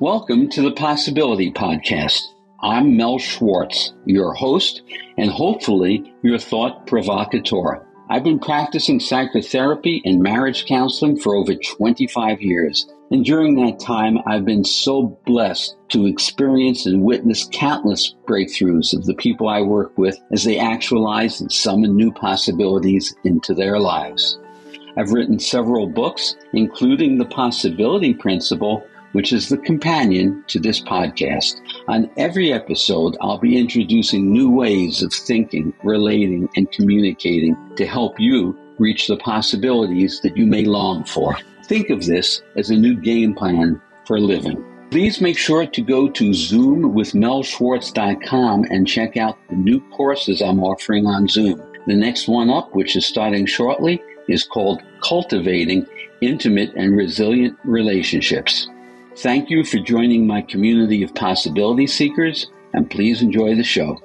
Welcome to the Possibility Podcast. I'm Mel Schwartz, your host, and hopefully your thought provocateur. I've been practicing psychotherapy and marriage counseling for over 25 years. And during that time, I've been so blessed to experience and witness countless breakthroughs of the people I work with as they actualize and summon new possibilities into their lives. I've written several books, including The Possibility Principle, which is the companion to this podcast. On every episode, I'll be introducing new ways of thinking, relating, and communicating to help you reach the possibilities that you may long for. Think of this as a new game plan for living. Please make sure to go to zoomwithmelschwartz.com and check out the new courses I'm offering on Zoom. The next one up, which is starting shortly, is called Cultivating Intimate and Resilient Relationships. Thank you for joining my community of possibility seekers, and please enjoy the show.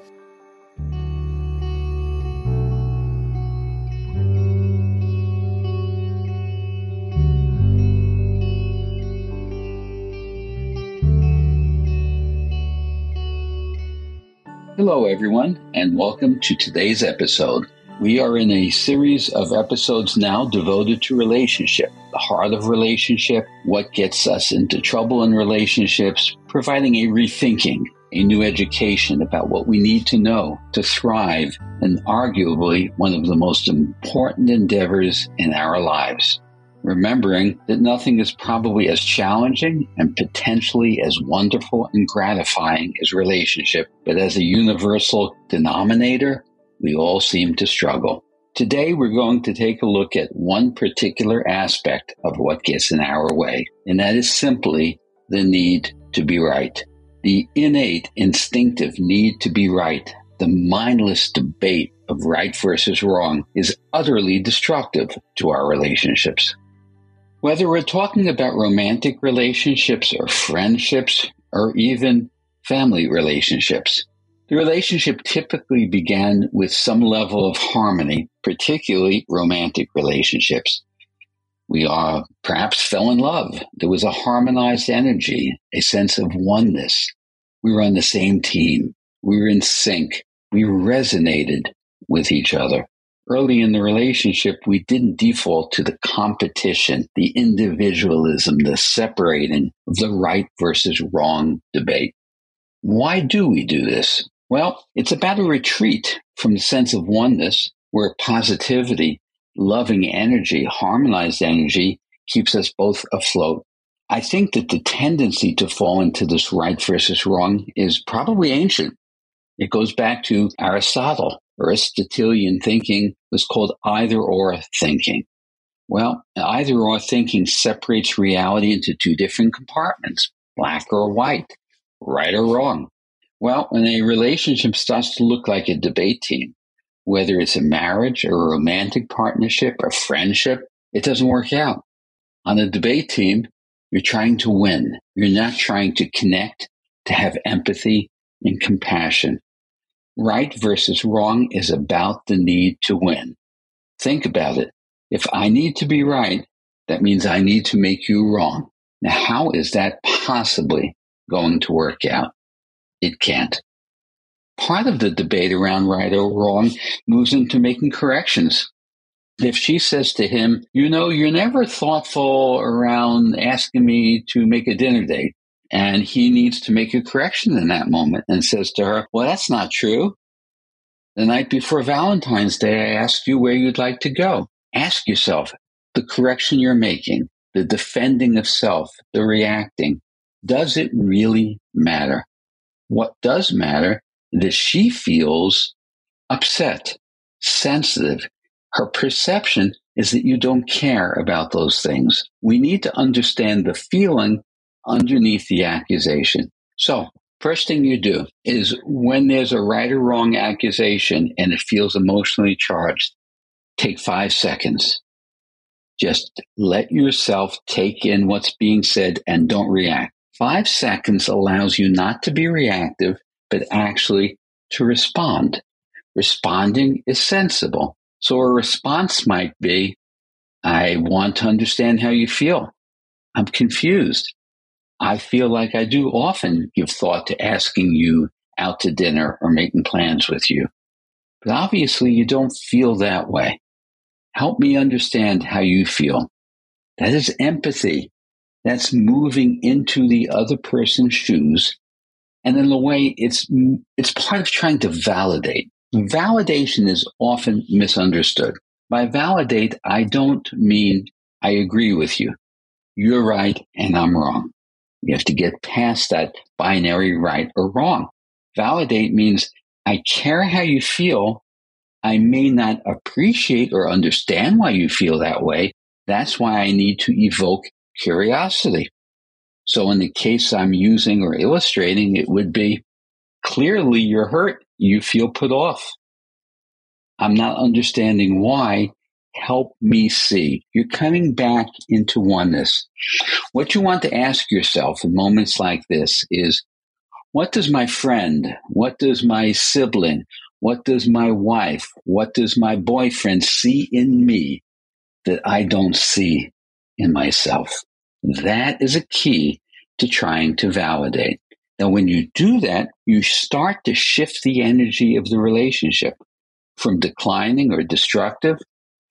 Hello, everyone, and welcome to today's episode. We are in a series of episodes now devoted to relationship, the heart of relationship, what gets us into trouble in relationships, providing a rethinking, a new education about what we need to know to thrive and arguably one of the most important endeavors in our lives. Remembering that nothing is probably as challenging and potentially as wonderful and gratifying as relationship, but as a universal denominator, we all seem to struggle. Today, we're going to take a look at one particular aspect of what gets in our way, and that is simply the need to be right. The innate, instinctive need to be right, the mindless debate of right versus wrong, is utterly destructive to our relationships. Whether we're talking about romantic relationships or friendships or even family relationships, the relationship typically began with some level of harmony, particularly romantic relationships. We are perhaps fell in love. There was a harmonized energy, a sense of oneness. We were on the same team. We were in sync. We resonated with each other. Early in the relationship, we didn't default to the competition, the individualism, the separating the right versus wrong debate. Why do we do this? Well, it's about a retreat from the sense of oneness where positivity, loving energy, harmonized energy keeps us both afloat. I think that the tendency to fall into this right versus wrong is probably ancient. It goes back to Aristotle. Aristotelian thinking was called either or thinking. Well, either or thinking separates reality into two different compartments, black or white, right or wrong. Well, when a relationship starts to look like a debate team, whether it's a marriage or a romantic partnership or friendship, it doesn't work out. On a debate team, you're trying to win. You're not trying to connect, to have empathy and compassion. Right versus wrong is about the need to win. Think about it. If I need to be right, that means I need to make you wrong. Now, how is that possibly going to work out? It can't. Part of the debate around right or wrong moves into making corrections. If she says to him, You know, you're never thoughtful around asking me to make a dinner date, and he needs to make a correction in that moment and says to her, Well, that's not true. The night before Valentine's Day, I asked you where you'd like to go. Ask yourself the correction you're making, the defending of self, the reacting. Does it really matter? What does matter that she feels upset, sensitive. Her perception is that you don't care about those things. We need to understand the feeling underneath the accusation. So, first thing you do is when there's a right or wrong accusation and it feels emotionally charged, take five seconds. Just let yourself take in what's being said and don't react. Five seconds allows you not to be reactive, but actually to respond. Responding is sensible. So a response might be, I want to understand how you feel. I'm confused. I feel like I do often give thought to asking you out to dinner or making plans with you. But obviously, you don't feel that way. Help me understand how you feel. That is empathy. That's moving into the other person's shoes. And in a way, it's, it's part of trying to validate. Validation is often misunderstood. By validate, I don't mean I agree with you. You're right and I'm wrong. You have to get past that binary right or wrong. Validate means I care how you feel. I may not appreciate or understand why you feel that way. That's why I need to evoke curiosity. So in the case I'm using or illustrating, it would be clearly you're hurt. You feel put off. I'm not understanding why. Help me see. You're coming back into oneness. What you want to ask yourself in moments like this is, what does my friend, what does my sibling, what does my wife, what does my boyfriend see in me that I don't see in myself? That is a key to trying to validate. Now, when you do that, you start to shift the energy of the relationship from declining or destructive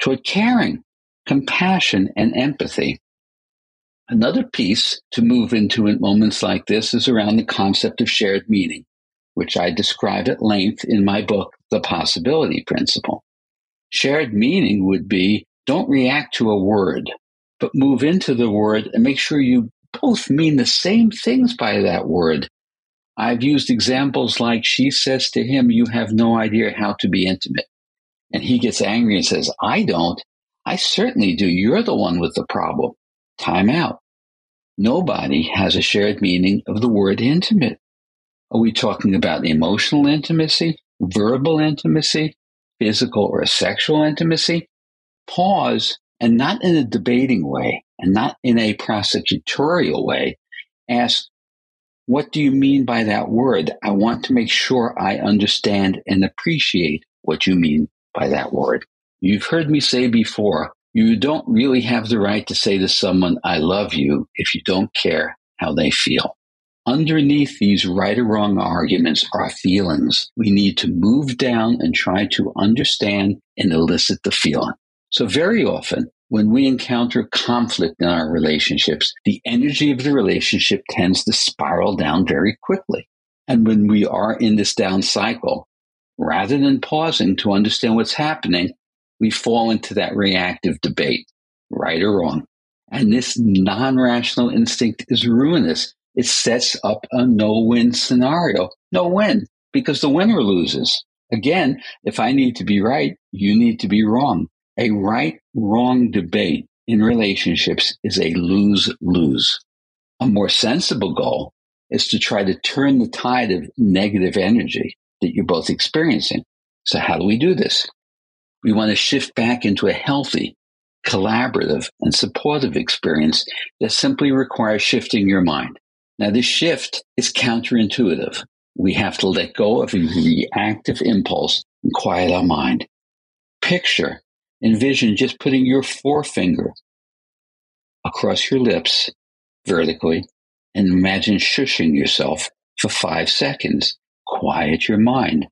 toward caring, compassion, and empathy. Another piece to move into in moments like this is around the concept of shared meaning, which I describe at length in my book, The Possibility Principle. Shared meaning would be don't react to a word, but move into the word and make sure you both mean the same things by that word. I've used examples like she says to him, You have no idea how to be intimate. And he gets angry and says, I don't. I certainly do. You're the one with the problem. Time out. Nobody has a shared meaning of the word intimate. Are we talking about emotional intimacy, verbal intimacy, physical or sexual intimacy? Pause and not in a debating way and not in a prosecutorial way. Ask, what do you mean by that word? I want to make sure I understand and appreciate what you mean by that word. You've heard me say before, you don't really have the right to say to someone, I love you, if you don't care how they feel. Underneath these right or wrong arguments are feelings. We need to move down and try to understand and elicit the feeling. So very often, when we encounter conflict in our relationships, the energy of the relationship tends to spiral down very quickly. And when we are in this down cycle, rather than pausing to understand what's happening, we fall into that reactive debate, right or wrong. And this non rational instinct is ruinous. It sets up a no win scenario. No win, because the winner loses. Again, if I need to be right, you need to be wrong. A right wrong debate in relationships is a lose lose. A more sensible goal is to try to turn the tide of negative energy that you're both experiencing. So how do we do this? We want to shift back into a healthy, collaborative, and supportive experience that simply requires shifting your mind. Now, this shift is counterintuitive. We have to let go of a reactive impulse and quiet our mind. Picture, envision just putting your forefinger across your lips vertically and imagine shushing yourself for five seconds quiet your mind.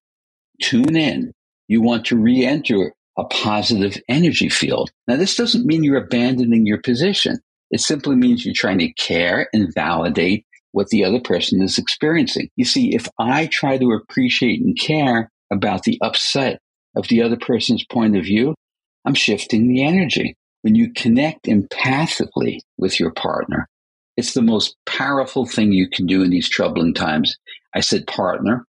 Tune in. You want to re-enter a positive energy field. Now, this doesn't mean you're abandoning your position. It simply means you're trying to care and validate what the other person is experiencing. You see, if I try to appreciate and care about the upset of the other person's point of view, I'm shifting the energy. When you connect empathically with your partner, it's the most powerful thing you can do in these troubling times. I said partner.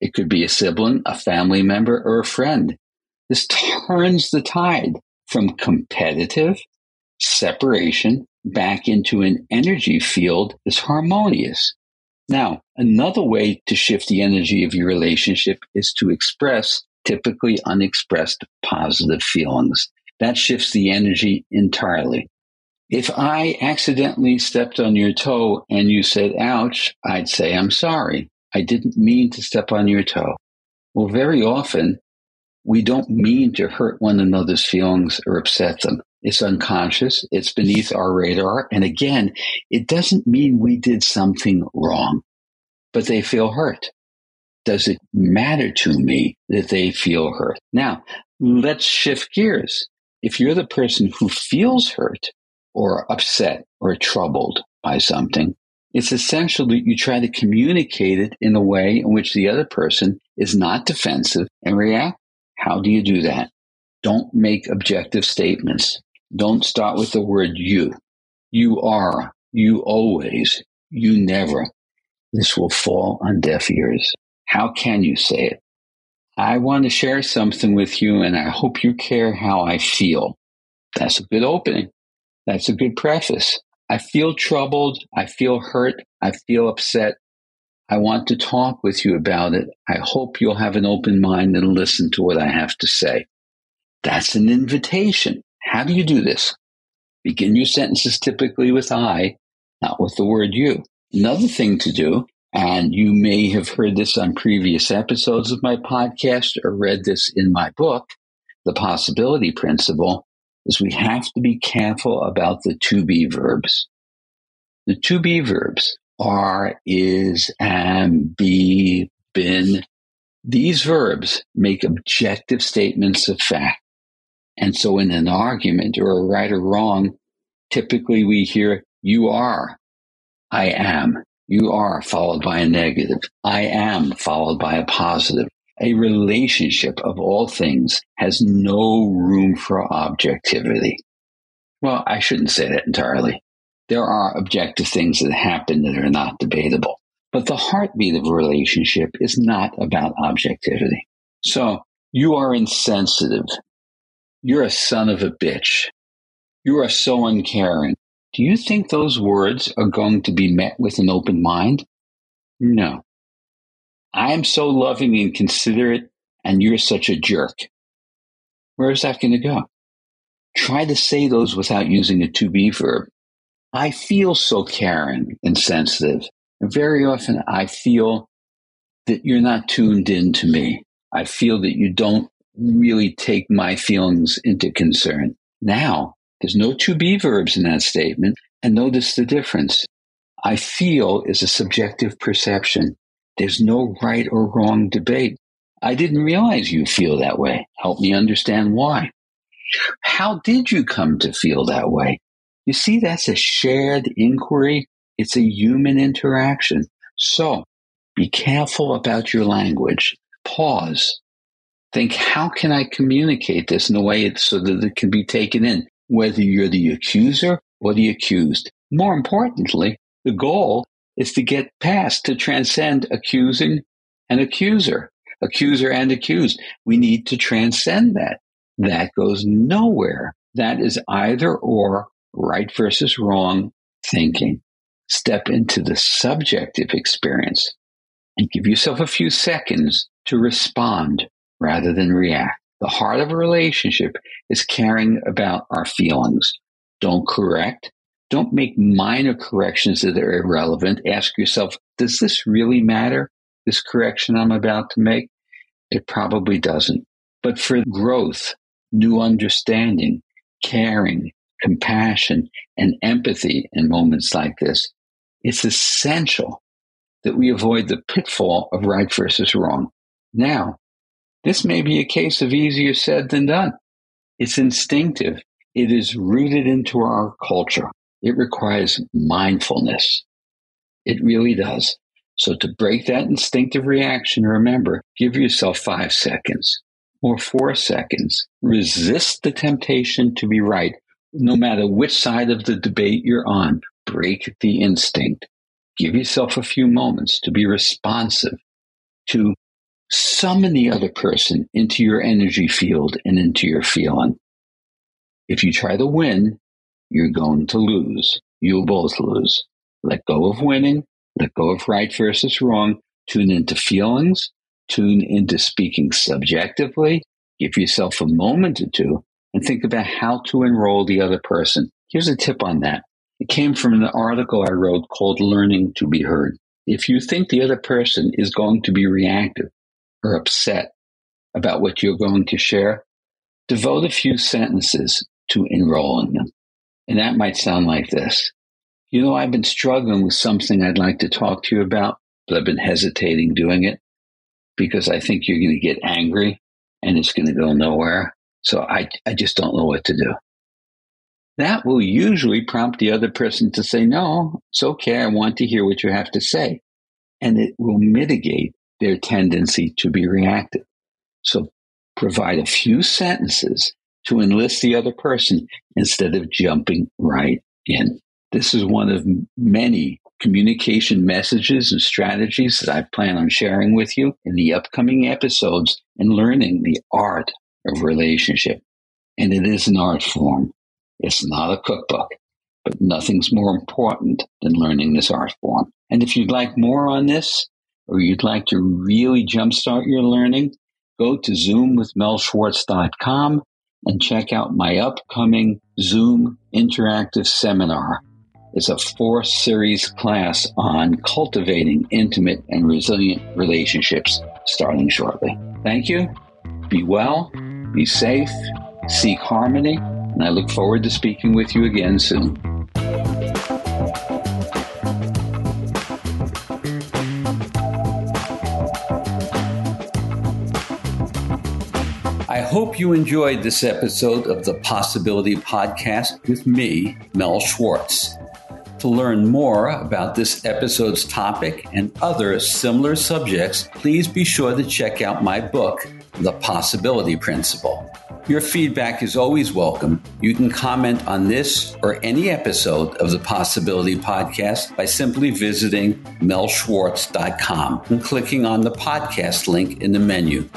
It could be a sibling, a family member, or a friend. This turns the tide from competitive separation back into an energy field that's harmonious. Now, another way to shift the energy of your relationship is to express typically unexpressed positive feelings. That shifts the energy entirely. If I accidentally stepped on your toe and you said, ouch, I'd say, I'm sorry. I didn't mean to step on your toe. Well, very often we don't mean to hurt one another's feelings or upset them. It's unconscious. It's beneath our radar. And again, it doesn't mean we did something wrong, but they feel hurt. Does it matter to me that they feel hurt? Now, let's shift gears. If you're the person who feels hurt or upset or troubled by something, it's essential that you try to communicate it in a way in which the other person is not defensive and react. How do you do that? Don't make objective statements. Don't start with the word you. You are, you always, you never. This will fall on deaf ears. How can you say it? I want to share something with you and I hope you care how I feel. That's a good opening. That's a good preface. I feel troubled. I feel hurt. I feel upset. I want to talk with you about it. I hope you'll have an open mind and listen to what I have to say. That's an invitation. How do you do this? Begin your sentences typically with I, not with the word you. Another thing to do, and you may have heard this on previous episodes of my podcast or read this in my book, The Possibility Principle, is we have to be careful about the to be verbs. The to be verbs are, is, am, be, been. These verbs make objective statements of fact. And so in an argument or a right or wrong, typically we hear you are, I am, you are followed by a negative, I am followed by a positive. A relationship of all things has no room for objectivity. Well, I shouldn't say that entirely. There are objective things that happen that are not debatable. But the heartbeat of a relationship is not about objectivity. So you are insensitive you're a son of a bitch. You are so uncaring. Do you think those words are going to be met with an open mind? No. I am so loving and considerate, and you're such a jerk. Where is that going to go? Try to say those without using a to be verb. I feel so caring and sensitive. And very often I feel that you're not tuned in to me. I feel that you don't really take my feelings into concern. Now, there's no to be verbs in that statement. And notice the difference. I feel is a subjective perception. There's no right or wrong debate. I didn't realize you feel that way. Help me understand why. How did you come to feel that way? You see, that's a shared inquiry. It's a human interaction. So be careful about your language. Pause think, how can I communicate this in a way so that it can be taken in, whether you're the accuser or the accused? More importantly, the goal is to get past, to transcend accusing and accuser, accuser and accused. We need to transcend that. That goes nowhere. That is either or right versus wrong thinking. Step into the subjective experience and give yourself a few seconds to respond rather than react. The heart of a relationship is caring about our feelings. Don't correct. Don't make minor corrections that are irrelevant. Ask yourself, does this really matter? This correction I'm about to make? It probably doesn't. But for growth, new understanding, caring, compassion, and empathy in moments like this, it's essential that we avoid the pitfall of right versus wrong. Now, this may be a case of easier said than done. It's instinctive. It is rooted into our culture. It requires mindfulness. It really does. So to break that instinctive reaction, remember, give yourself five seconds or four seconds. Resist the temptation to be right. No matter which side of the debate you're on, break the instinct. Give yourself a few moments to be responsive, to summon the other person into your energy field and into your feeling. If you try to win, you're going to lose. You'll both lose. Let go of winning. Let go of right versus wrong. Tune into feelings. Tune into speaking subjectively. Give yourself a moment or two and think about how to enroll the other person. Here's a tip on that. It came from an article I wrote called Learning to be Heard. If you think the other person is going to be reactive, or upset about what you're going to share, devote a few sentences to enroll in them. And that might sound like this. You know, I've been struggling with something I'd like to talk to you about, but I've been hesitating doing it because I think you're going to get angry and it's going to go nowhere. So I, I just don't know what to do. That will usually prompt the other person to say, no, it's okay. I want to hear what you have to say. And it will mitigate their tendency to be reactive. So provide a few sentences to enlist the other person instead of jumping right in. This is one of many communication messages and strategies that I plan on sharing with you in the upcoming episodes and learning the art of relationship. And it is an art form. It's not a cookbook, but nothing's more important than learning this art form. And if you'd like more on this, or you'd like to really jumpstart your learning, go to zoomwithmelschwartz.com and check out my upcoming Zoom interactive seminar. It's a four series class on cultivating intimate and resilient relationships starting shortly. Thank you. Be well, be safe, seek harmony, and I look forward to speaking with you again soon. Hope you enjoyed this episode of the Possibility Podcast with me, Mel Schwartz. To learn more about this episode's topic and other similar subjects, please be sure to check out my book, The Possibility Principle. Your feedback is always welcome. You can comment on this or any episode of the Possibility Podcast by simply visiting melschwartz.com and clicking on the podcast link in the menu.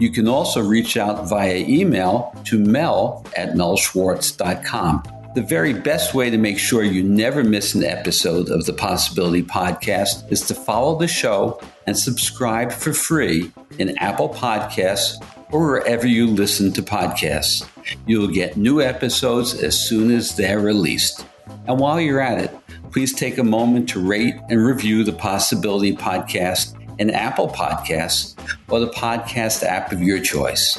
You can also reach out via email to mel at melschwartz.com. The very best way to make sure you never miss an episode of the Possibility Podcast is to follow the show and subscribe for free in Apple Podcasts or wherever you listen to podcasts. You'll get new episodes as soon as they're released. And while you're at it, please take a moment to rate and review the Possibility Podcast in Apple Podcasts or the podcast app of your choice.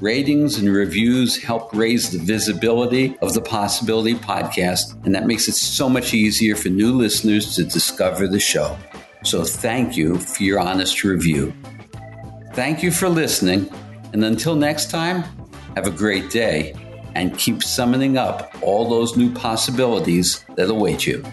Ratings and reviews help raise the visibility of the Possibility Podcast, and that makes it so much easier for new listeners to discover the show. So thank you for your honest review. Thank you for listening, and until next time, have a great day and keep summoning up all those new possibilities that await you.